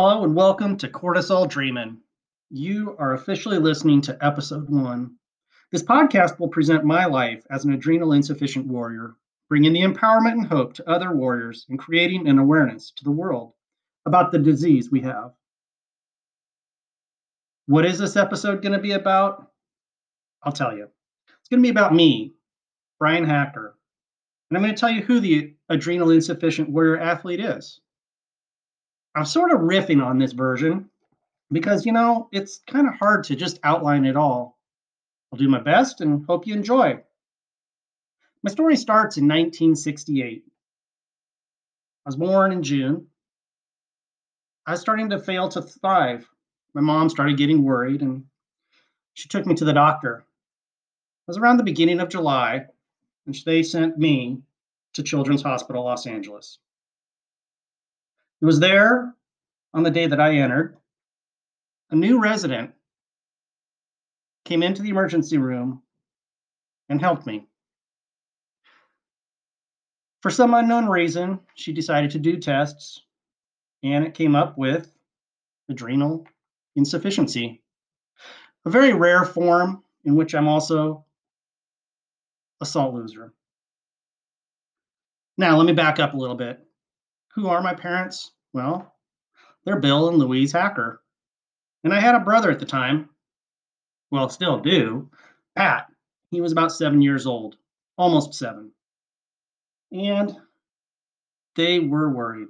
Hello and welcome to Cortisol Dreamin'. You are officially listening to episode one. This podcast will present my life as an adrenal insufficient warrior, bringing the empowerment and hope to other warriors and creating an awareness to the world about the disease we have. What is this episode going to be about? I'll tell you. It's going to be about me, Brian Hacker, and I'm going to tell you who the adrenal insufficient warrior athlete is. I'm sort of riffing on this version because, you know, it's kind of hard to just outline it all. I'll do my best and hope you enjoy. My story starts in 1968. I was born in June. I was starting to fail to thrive. My mom started getting worried and she took me to the doctor. It was around the beginning of July, and they sent me to Children's Hospital Los Angeles. It was there on the day that I entered. A new resident came into the emergency room and helped me. For some unknown reason, she decided to do tests, and it came up with adrenal insufficiency, a very rare form in which I'm also a salt loser. Now, let me back up a little bit. Who are my parents? Well, they're Bill and Louise Hacker. And I had a brother at the time, well, still do, Pat. He was about seven years old, almost seven. And they were worried.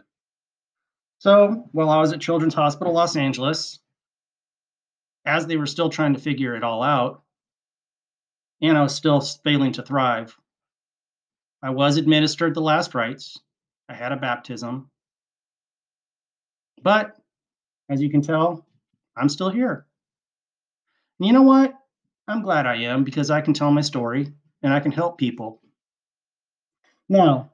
So while I was at Children's Hospital Los Angeles, as they were still trying to figure it all out, and I was still failing to thrive, I was administered the last rites. I had a baptism. But as you can tell, I'm still here. And you know what? I'm glad I am because I can tell my story and I can help people. Now,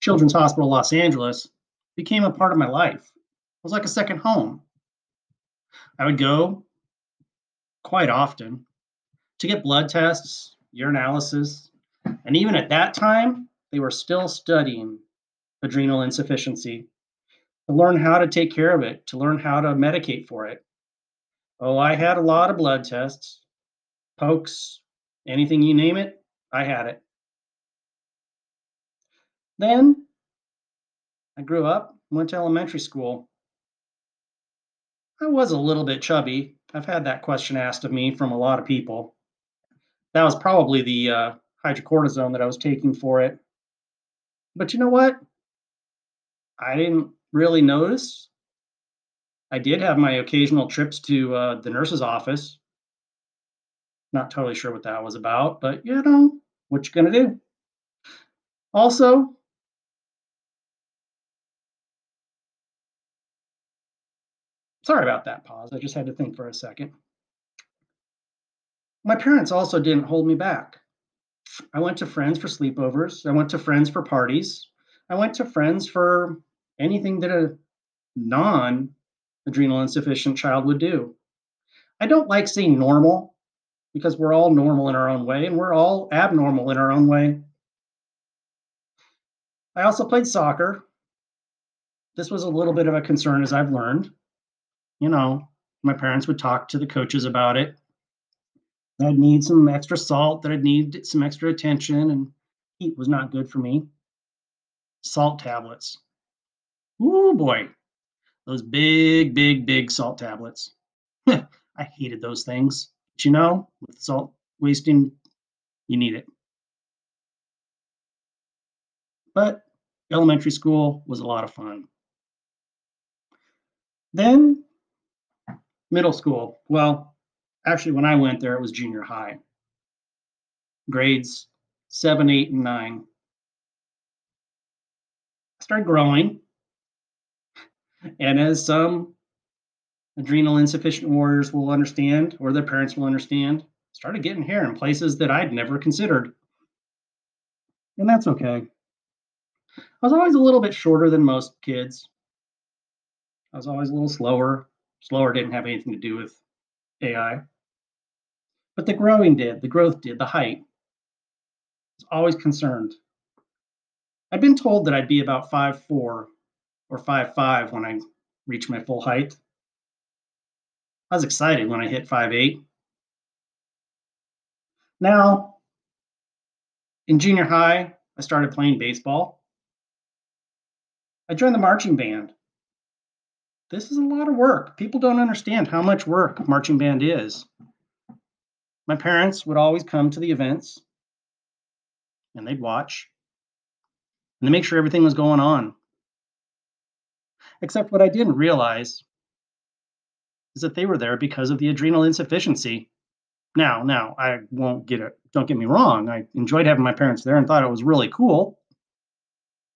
Children's Hospital Los Angeles became a part of my life. It was like a second home. I would go quite often to get blood tests, urinalysis, and even at that time, they were still studying adrenal insufficiency to learn how to take care of it, to learn how to medicate for it. Oh, I had a lot of blood tests, pokes, anything you name it, I had it. Then I grew up, went to elementary school. I was a little bit chubby. I've had that question asked of me from a lot of people. That was probably the uh, hydrocortisone that I was taking for it. But you know what? I didn't really notice. I did have my occasional trips to uh, the nurse's office. Not totally sure what that was about, but you know, what you gonna do? Also, sorry about that pause. I just had to think for a second. My parents also didn't hold me back. I went to friends for sleepovers. I went to friends for parties. I went to friends for anything that a non adrenal insufficient child would do. I don't like saying normal because we're all normal in our own way and we're all abnormal in our own way. I also played soccer. This was a little bit of a concern as I've learned. You know, my parents would talk to the coaches about it. I'd need some extra salt, that I'd need some extra attention, and heat was not good for me. Salt tablets. Oh boy, those big, big, big salt tablets. I hated those things. But you know, with salt wasting, you need it. But elementary school was a lot of fun. Then middle school. Well, actually, when I went there, it was junior high. Grades seven, eight, and nine. I started growing and as some adrenal insufficient warriors will understand, or their parents will understand, started getting hair in places that I'd never considered. And that's okay. I was always a little bit shorter than most kids. I was always a little slower. Slower didn't have anything to do with AI. But the growing did, the growth did, the height. I was always concerned. I'd been told that I'd be about five four or five five when I reach my full height. I was excited when I hit 5'8". Now, in junior high, I started playing baseball. I joined the marching band. This is a lot of work. People don't understand how much work marching band is. My parents would always come to the events and they'd watch and to make sure everything was going on. Except what I didn't realize is that they were there because of the adrenal insufficiency. Now, now I won't get it. Don't get me wrong. I enjoyed having my parents there and thought it was really cool.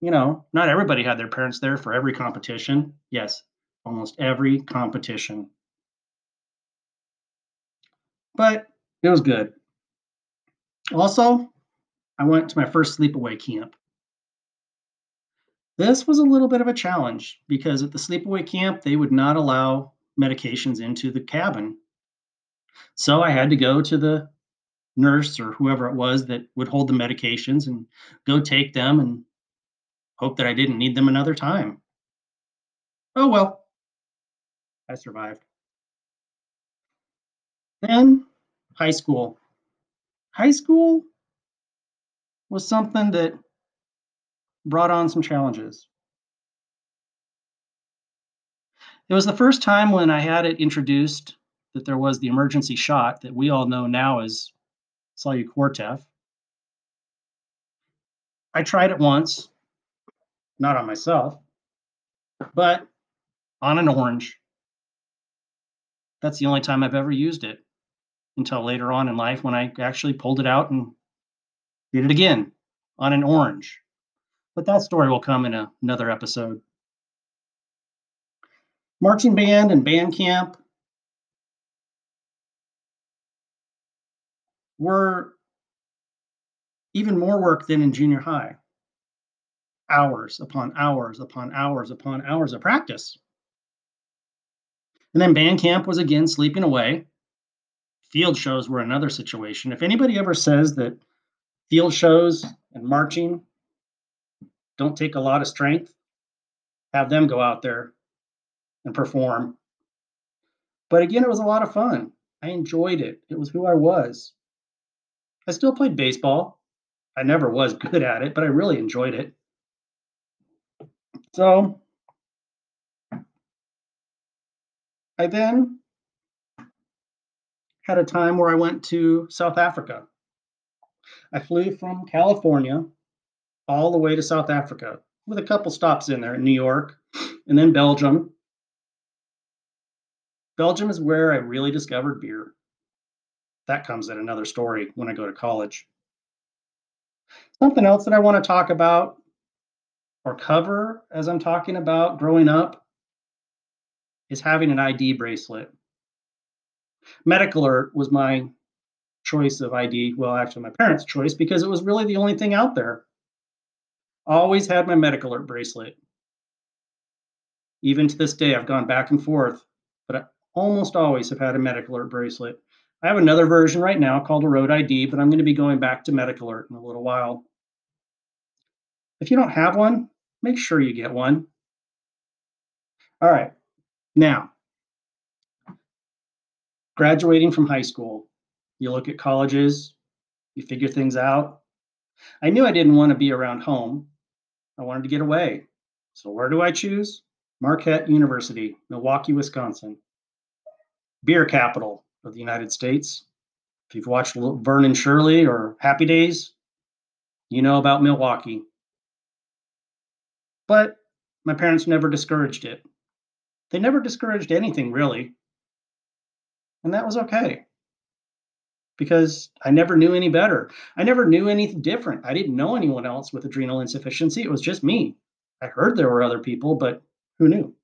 You know, not everybody had their parents there for every competition. Yes, almost every competition. But it was good. Also, I went to my first sleepaway camp. This was a little bit of a challenge because at the sleepaway camp, they would not allow medications into the cabin. So I had to go to the nurse or whoever it was that would hold the medications and go take them and hope that I didn't need them another time. Oh well, I survived. Then high school. High school was something that brought on some challenges. It was the first time when I had it introduced that there was the emergency shot that we all know now as Solu-Cortef. I tried it once, not on myself, but on an orange. That's the only time I've ever used it until later on in life when I actually pulled it out and did it again on an orange. But that story will come in a, another episode. Marching band and band camp were even more work than in junior high. Hours upon hours upon hours upon hours of practice. And then band camp was again sleeping away. Field shows were another situation. If anybody ever says that field shows and marching don't take a lot of strength, have them go out there and perform. But again, it was a lot of fun. I enjoyed it. It was who I was. I still played baseball. I never was good at it, but I really enjoyed it. So I then had a time where I went to South Africa. I flew from California all the way to South Africa with a couple stops in there in New York and then Belgium. Belgium is where I really discovered beer. That comes in another story when I go to college. Something else that I want to talk about or cover as I'm talking about growing up is having an ID bracelet. Medical Alert was my choice of ID. Well, actually, my parents' choice because it was really the only thing out there. Always had my Medical Alert bracelet. Even to this day, I've gone back and forth, but I almost always have had a Medical Alert bracelet. I have another version right now called a Road ID, but I'm going to be going back to Medical Alert in a little while. If you don't have one, make sure you get one. All right, now, graduating from high school, you look at colleges, you figure things out. I knew I didn't want to be around home. I wanted to get away. So where do I choose? Marquette University, Milwaukee, Wisconsin. Beer capital of the United States. If you've watched Laverne and Shirley or Happy Days, you know about Milwaukee. But my parents never discouraged it. They never discouraged anything really. And that was okay because I never knew any better. I never knew anything different. I didn't know anyone else with adrenal insufficiency. It was just me. I heard there were other people, but who knew?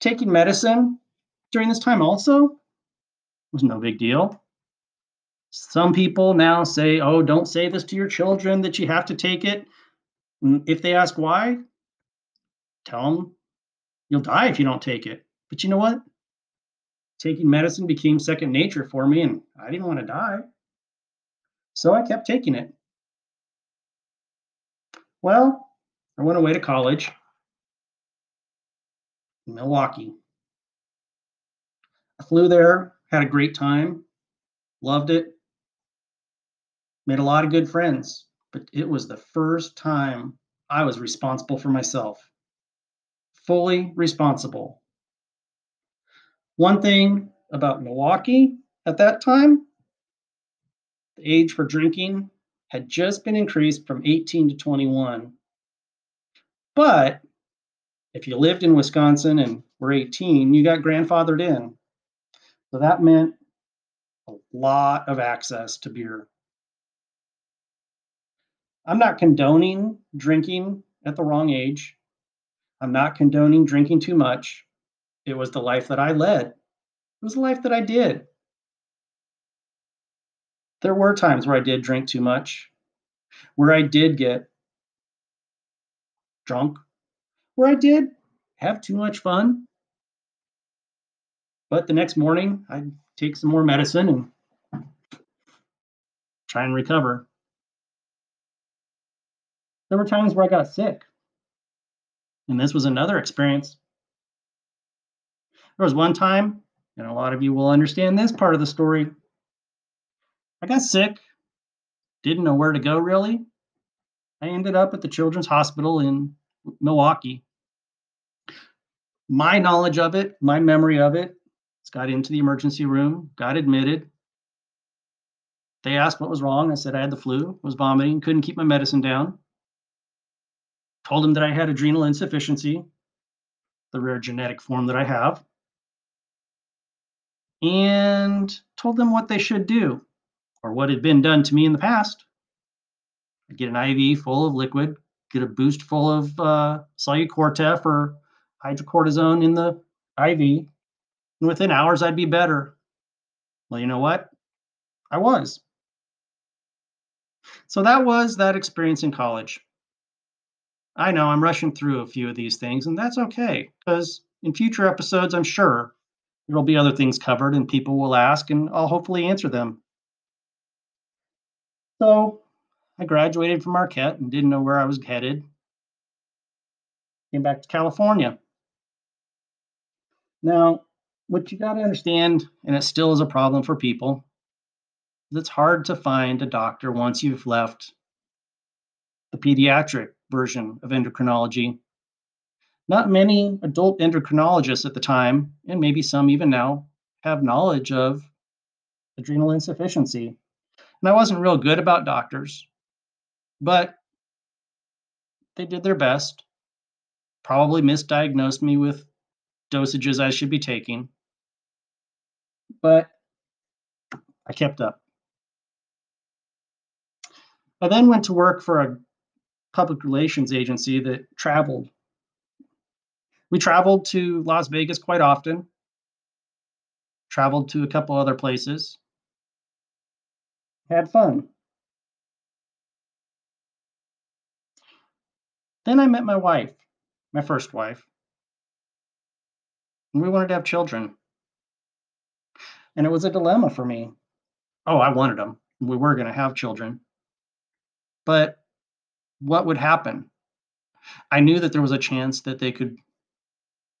Taking medicine during this time also was no big deal. Some people now say, oh, don't say this to your children that you have to take it. Mm, if they ask why, tell them you'll die if you don't take it. But you know what? Taking medicine became second nature for me, and I didn't want to die. So I kept taking it. Well, I went away to college. in Milwaukee. I flew there, had a great time, loved it, made a lot of good friends, but it was the first time I was responsible for myself. Fully responsible. One thing about Milwaukee at that time, the age for drinking had just been increased from 18 to 21. But if you lived in Wisconsin and were 18, you got grandfathered in. So that meant a lot of access to beer. I'm not condoning drinking at the wrong age. I'm not condoning drinking too much. It was the life that I led. It was the life that I did. There were times where I did drink too much, where I did get drunk, where I did have too much fun. But the next morning, I'd take some more medicine and try and recover. There were times where I got sick. And this was another experience. There was one time, and a lot of you will understand this part of the story. I got sick, didn't know where to go really. I ended up at the Children's Hospital in Milwaukee. My knowledge of it, my memory of it, got into the emergency room, got admitted. They asked what was wrong. I said I had the flu, was vomiting, couldn't keep my medicine down told them that I had adrenal insufficiency, the rare genetic form that I have, and told them what they should do or what had been done to me in the past. I'd get an IV full of liquid, get a boost full of uh, Solu-Cortef or hydrocortisone in the IV, and within hours I'd be better. Well, you know what? I was. So that was that experience in college. I know I'm rushing through a few of these things, and that's okay because in future episodes, I'm sure there'll be other things covered and people will ask, and I'll hopefully answer them. So I graduated from Marquette and didn't know where I was headed. Came back to California. Now, what you got to understand, and it still is a problem for people, it's hard to find a doctor once you've left the pediatric version of endocrinology. Not many adult endocrinologists at the time, and maybe some even now, have knowledge of adrenal insufficiency. And I wasn't real good about doctors, but they did their best. Probably misdiagnosed me with dosages I should be taking. But I kept up. I then went to work for a public relations agency that traveled. We traveled to Las Vegas quite often, traveled to a couple other places, had fun. Then I met my wife, my first wife, and we wanted to have children. And it was a dilemma for me. Oh, I wanted them. We were going to have children. But what would happen? I knew that there was a chance that they could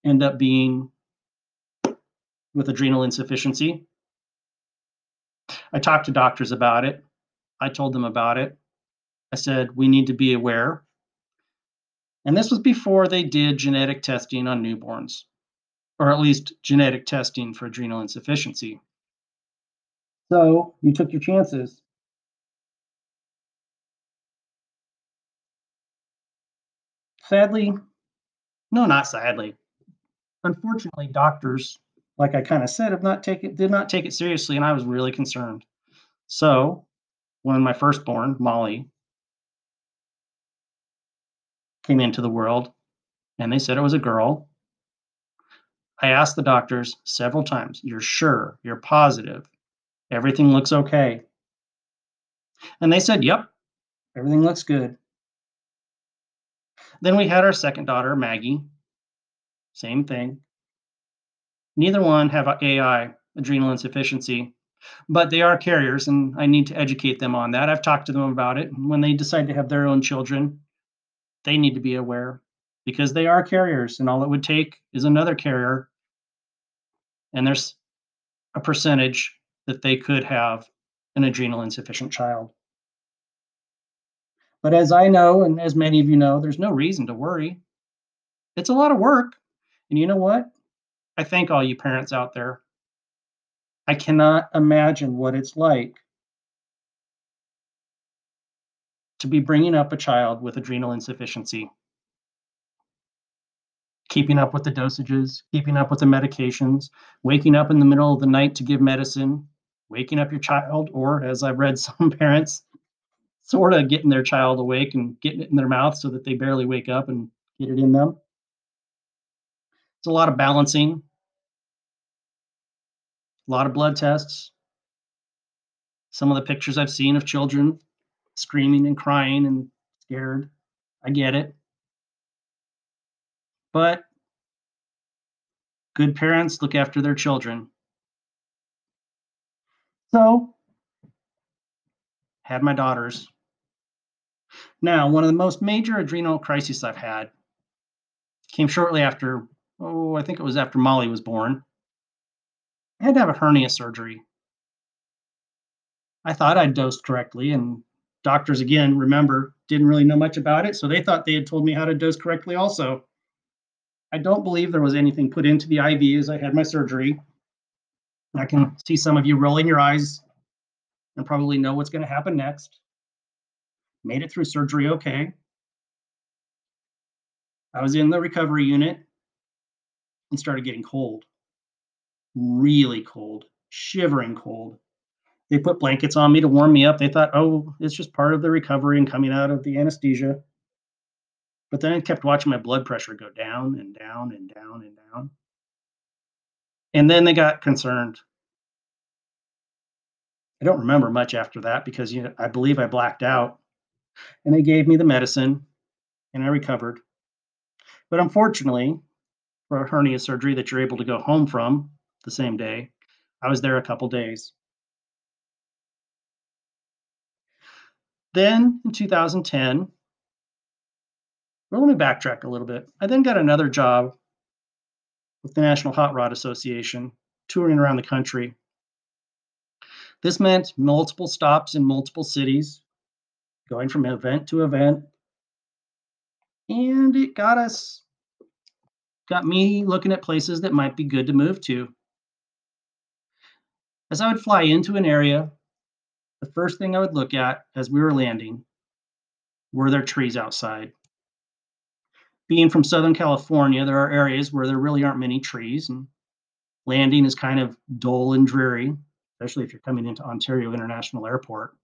end up being with adrenal insufficiency. I talked to doctors about it. I told them about it. I said, we need to be aware. And this was before they did genetic testing on newborns, or at least genetic testing for adrenal insufficiency. So you took your chances. Sadly, no, not sadly. Unfortunately, doctors, like I kind of said, have not taken did not take it seriously, and I was really concerned. So, when my firstborn, Molly, came into the world, and they said it was a girl, I asked the doctors several times, You're sure? You're positive? Everything looks okay? And they said, Yep, everything looks good. Then we had our second daughter, Maggie. Same thing. Neither one have uh, AI, adrenal insufficiency, but they are carriers, and I need to educate them on that. I've talked to them about it. When they decide to have their own children, they need to be aware. because they are carriers, and all it would take is another carrier, and there's a percentage that they could have an adrenal insufficient child. But as I know, and as many of you know, there's no reason to worry. It's a lot of work. And you know what? I thank all you parents out there. I cannot imagine what it's like to be bringing up a child with adrenal insufficiency, keeping up with the dosages, keeping up with the medications, waking up in the middle of the night to give medicine, waking up your child, or as I've read some parents, sort of getting their child awake and getting it in their mouth so that they barely wake up and get it in them. It's a lot of balancing, a lot of blood tests. Some of the pictures I've seen of children screaming and crying and scared. I get it. But good parents look after their children. So, had my daughters. Now, one of the most major adrenal crises I've had came shortly after, oh, I think it was after Molly was born. I had to have a hernia surgery. I thought I'd dosed correctly, and doctors, again, remember, didn't really know much about it, so they thought they had told me how to dose correctly also. I don't believe there was anything put into the IV as I had my surgery. I can see some of you rolling your eyes and probably know what's going to happen next. Made it through surgery okay. I was in the recovery unit and started getting cold really cold, shivering cold. They put blankets on me to warm me up. They thought, oh, it's just part of the recovery and coming out of the anesthesia. But then I kept watching my blood pressure go down and down and down and down. And then they got concerned. I don't remember much after that because you know, I believe I blacked out. And they gave me the medicine and I recovered. But unfortunately, for hernia surgery that you're able to go home from, the same day. I was there a couple days. Then in 2010, well, let me backtrack a little bit. I then got another job with the National Hot Rod Association, touring around the country. This meant multiple stops in multiple cities, going from event to event. And it got us, got me looking at places that might be good to move to. As I would fly into an area, the first thing I would look at as we were landing were there trees outside. Being from Southern California, there are areas where there really aren't many trees, and landing is kind of dull and dreary, especially if you're coming into Ontario International Airport.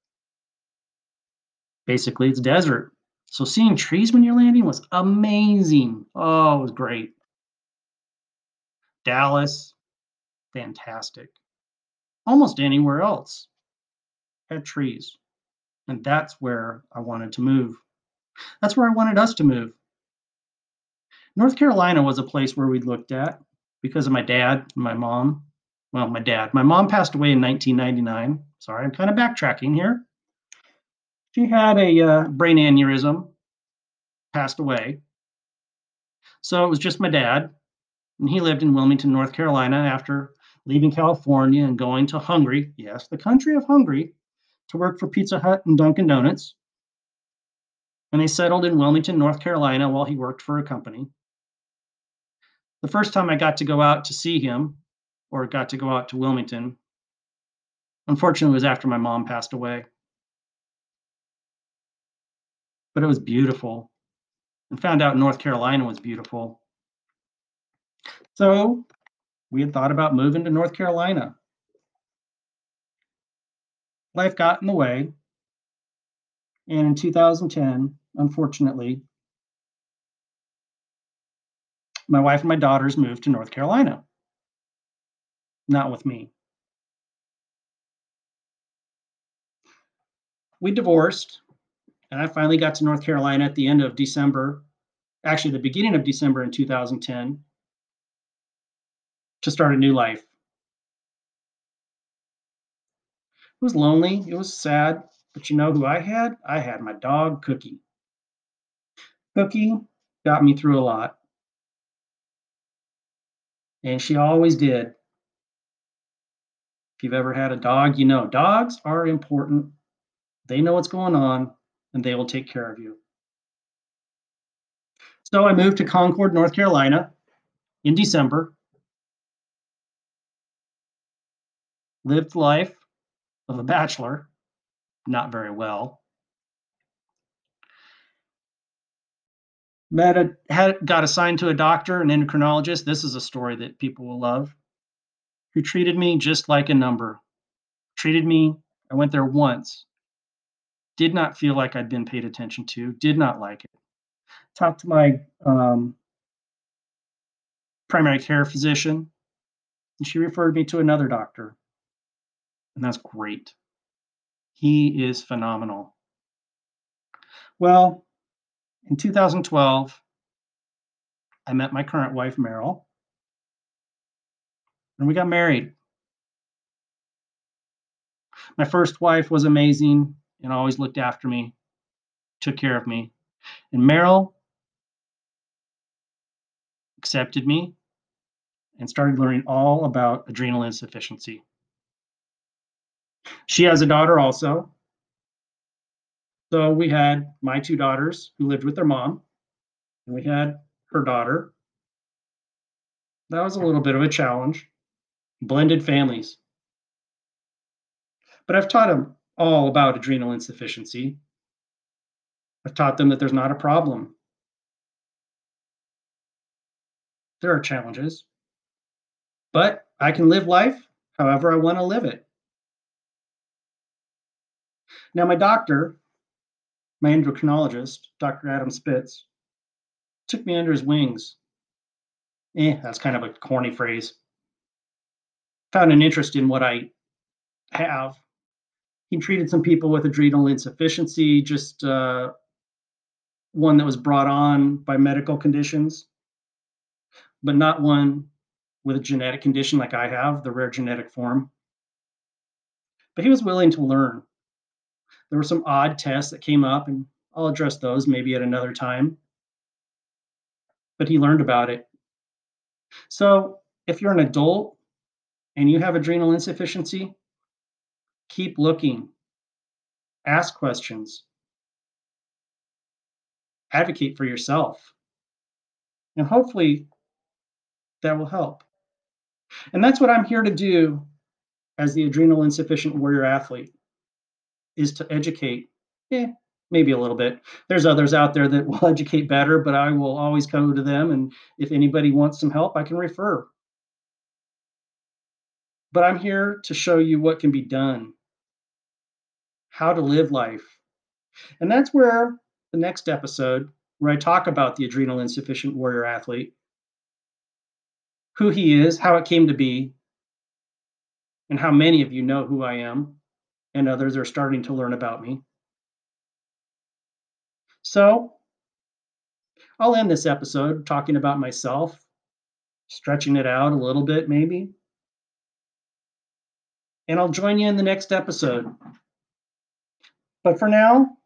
Basically, it's desert. So seeing trees when you're landing was amazing. Oh, it was great. Dallas, fantastic almost anywhere else had trees. And that's where I wanted to move. That's where I wanted us to move. North Carolina was a place where we looked at because of my dad and my mom. Well, my dad. My mom passed away in 1999. Sorry, I'm kind of backtracking here. She had a uh, brain aneurysm, passed away. So it was just my dad, and he lived in Wilmington, North Carolina after leaving California and going to Hungary, yes, the country of Hungary, to work for Pizza Hut and Dunkin' Donuts. And they settled in Wilmington, North Carolina while he worked for a company. The first time I got to go out to see him, or got to go out to Wilmington, unfortunately, was after my mom passed away. But it was beautiful and found out North Carolina was beautiful. So we had thought about moving to North Carolina. Life got in the way. And in 2010, unfortunately, my wife and my daughters moved to North Carolina. Not with me. We divorced, and I finally got to North Carolina at the end of December, actually, the beginning of December in 2010 to start a new life. It was lonely, it was sad, but you know who I had? I had my dog Cookie. Cookie got me through a lot. And she always did. If you've ever had a dog, you know dogs are important. They know what's going on and they will take care of you. So I moved to Concord, North Carolina in December. Lived life of a bachelor, not very well. Met a, had got assigned to a doctor, an endocrinologist. This is a story that people will love. Who treated me just like a number. Treated me. I went there once. Did not feel like I'd been paid attention to. Did not like it. Talked to my um, primary care physician, and she referred me to another doctor. And that's great. He is phenomenal. Well, in 2012, I met my current wife, Meryl, and we got married. My first wife was amazing and always looked after me, took care of me. And Meryl accepted me and started learning all about adrenal insufficiency. She has a daughter also. So we had my two daughters who lived with their mom, and we had her daughter. That was a little bit of a challenge. Blended families. But I've taught them all about adrenal insufficiency. I've taught them that there's not a problem. There are challenges, but I can live life however I want to live it. Now, my doctor, my endocrinologist, Dr. Adam Spitz, took me under his wings. Eh, that's kind of a corny phrase. Found an interest in what I have. He treated some people with adrenal insufficiency, just uh, one that was brought on by medical conditions, but not one with a genetic condition like I have, the rare genetic form. But he was willing to learn there were some odd tests that came up, and I'll address those maybe at another time. But he learned about it. So if you're an adult and you have adrenal insufficiency, keep looking, ask questions, advocate for yourself, and hopefully that will help. And that's what I'm here to do as the adrenal insufficient warrior athlete is to educate. Eh, maybe a little bit. There's others out there that will educate better, but I will always go to them. And if anybody wants some help, I can refer. But I'm here to show you what can be done, how to live life. And that's where the next episode, where I talk about the adrenal insufficient warrior athlete, who he is, how it came to be, and how many of you know who I am and others are starting to learn about me. So I'll end this episode talking about myself, stretching it out a little bit, maybe. And I'll join you in the next episode. But for now,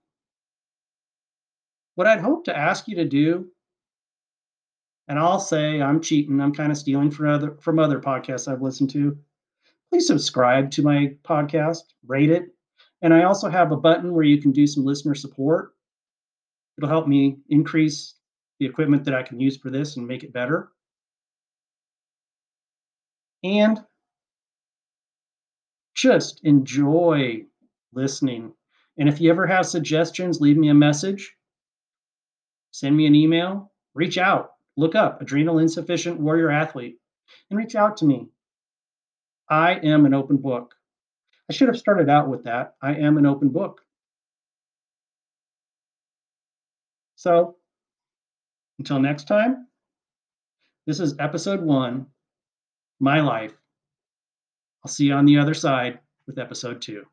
what I'd hope to ask you to do, and I'll say I'm cheating, I'm kind of stealing from other from other podcasts I've listened to please subscribe to my podcast, rate it. And I also have a button where you can do some listener support. It'll help me increase the equipment that I can use for this and make it better. And just enjoy listening. And if you ever have suggestions, leave me a message, send me an email, reach out, look up Adrenal Insufficient Warrior Athlete, and reach out to me. I am an open book. I should have started out with that. I am an open book. So until next time, this is episode one, My Life. I'll see you on the other side with episode two.